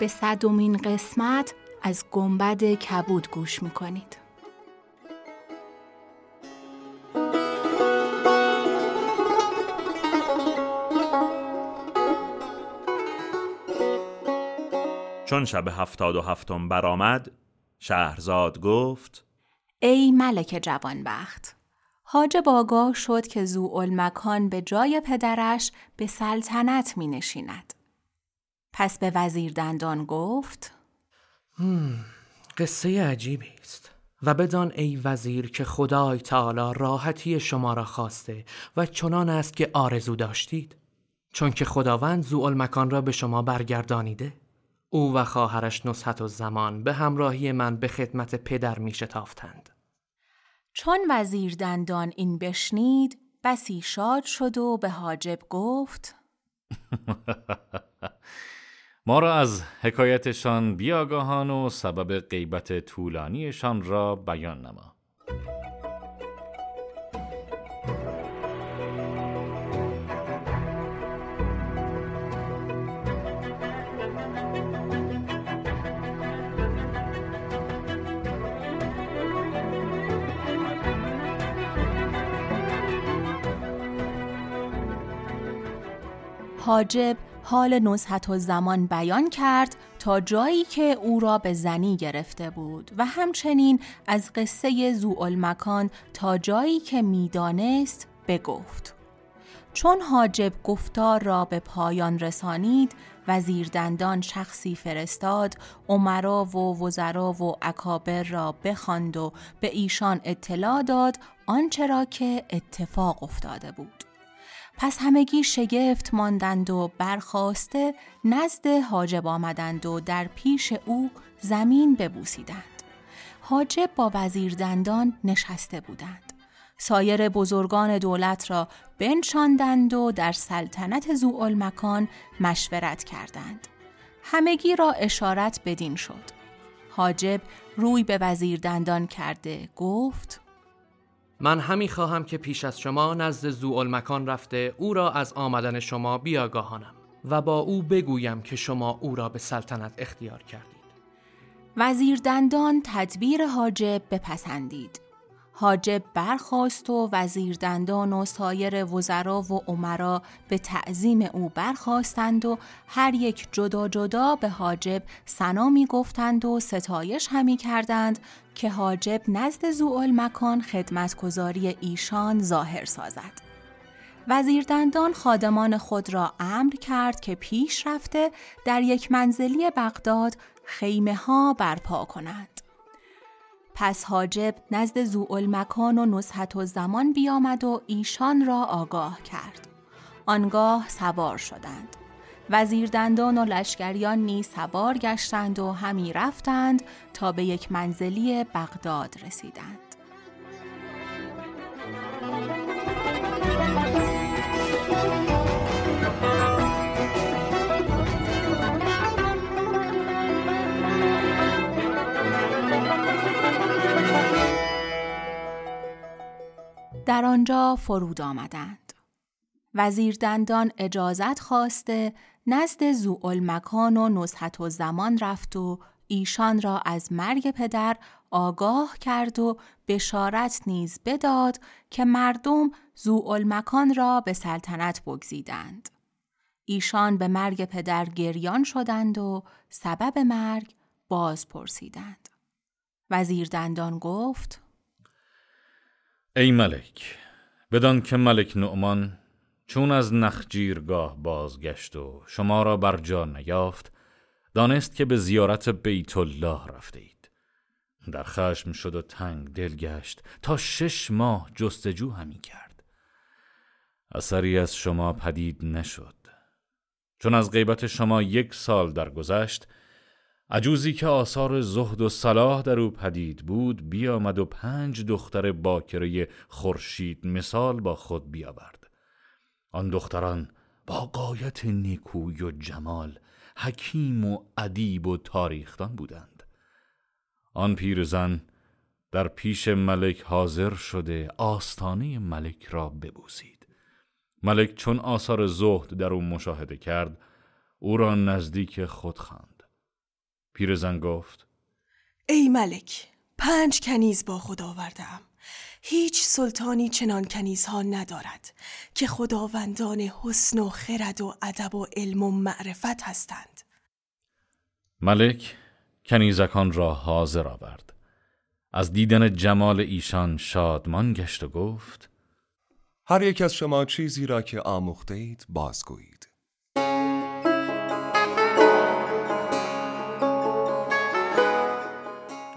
به صدومین قسمت از گنبد کبود گوش می‌کنید چون شب هفتاد و هفتم برآمد شهرزاد گفت ای ملک جوانبخت حاجب آگاه شد که مکان به جای پدرش به سلطنت می نشیند. پس به وزیر دندان گفت قصه عجیبی است. و بدان ای وزیر که خدای تعالی راحتی شما را خواسته و چنان است که آرزو داشتید. چون که خداوند زو مکان را به شما برگردانیده. او و خواهرش نصحت و زمان به همراهی من به خدمت پدر می شتافتند. چون وزیر دندان این بشنید بسی شاد شد و به حاجب گفت ما را از حکایتشان بیاگاهان و سبب غیبت طولانیشان را بیان نما. حاجب حال نزحت و زمان بیان کرد تا جایی که او را به زنی گرفته بود و همچنین از قصه زوالمکان تا جایی که می‌دانست بگفت. چون حاجب گفتار را به پایان رسانید وزیر دندان شخصی فرستاد عمرا و وزرا و اکابر را بخواند و به ایشان اطلاع داد آنچه را که اتفاق افتاده بود پس همگی شگفت ماندند و برخواسته نزد حاجب آمدند و در پیش او زمین ببوسیدند. حاجب با وزیر دندان نشسته بودند. سایر بزرگان دولت را بنشاندند و در سلطنت مکان مشورت کردند. همگی را اشارت بدین شد. حاجب روی به وزیر دندان کرده گفت من همی خواهم که پیش از شما نزد زو مکان رفته او را از آمدن شما بیاگاهانم و با او بگویم که شما او را به سلطنت اختیار کردید. وزیر دندان تدبیر حاجب بپسندید. حاجب برخواست و وزیر دندان و سایر وزرا و عمرا به تعظیم او برخواستند و هر یک جدا جدا به حاجب سنا می گفتند و ستایش همی کردند که حاجب نزد زوال مکان خدمتگذاری ایشان ظاهر سازد. وزیر دندان خادمان خود را امر کرد که پیش رفته در یک منزلی بغداد خیمه ها برپا کنند. پس حاجب نزد مکان و نصحت و زمان بیامد و ایشان را آگاه کرد. آنگاه سوار شدند. وزیر دندان و لشکریان نیز سوار گشتند و همی رفتند تا به یک منزلی بغداد رسیدند. در آنجا فرود آمدند. وزیر دندان اجازت خواسته نزد مکان و نزحت و زمان رفت و ایشان را از مرگ پدر آگاه کرد و بشارت نیز بداد که مردم مکان را به سلطنت بگزیدند. ایشان به مرگ پدر گریان شدند و سبب مرگ باز پرسیدند. وزیر دندان گفت ای ملک بدان که ملک نعمان چون از نخجیرگاه بازگشت و شما را بر جا نیافت دانست که به زیارت بیت الله رفته اید در خشم شد و تنگ دل گشت تا شش ماه جستجو همی کرد. اثری از شما پدید نشد. چون از غیبت شما یک سال درگذشت عجوزی که آثار زهد و صلاح در او پدید بود بیامد و پنج دختر باکره خورشید مثال با خود بیاورد. آن دختران با قایت نیکوی و جمال حکیم و ادیب و تاریختان بودند. آن پیرزن در پیش ملک حاضر شده آستانه ملک را ببوسید. ملک چون آثار زهد در او مشاهده کرد او را نزدیک خود خواند. پیرزن گفت ای ملک پنج کنیز با خود آوردم هیچ سلطانی چنان کنیزها ندارد که خداوندان حسن و خرد و ادب و علم و معرفت هستند. ملک کنیزکان را حاضر آورد. از دیدن جمال ایشان شادمان گشت و گفت هر یک از شما چیزی را که آموخته اید بازگویید.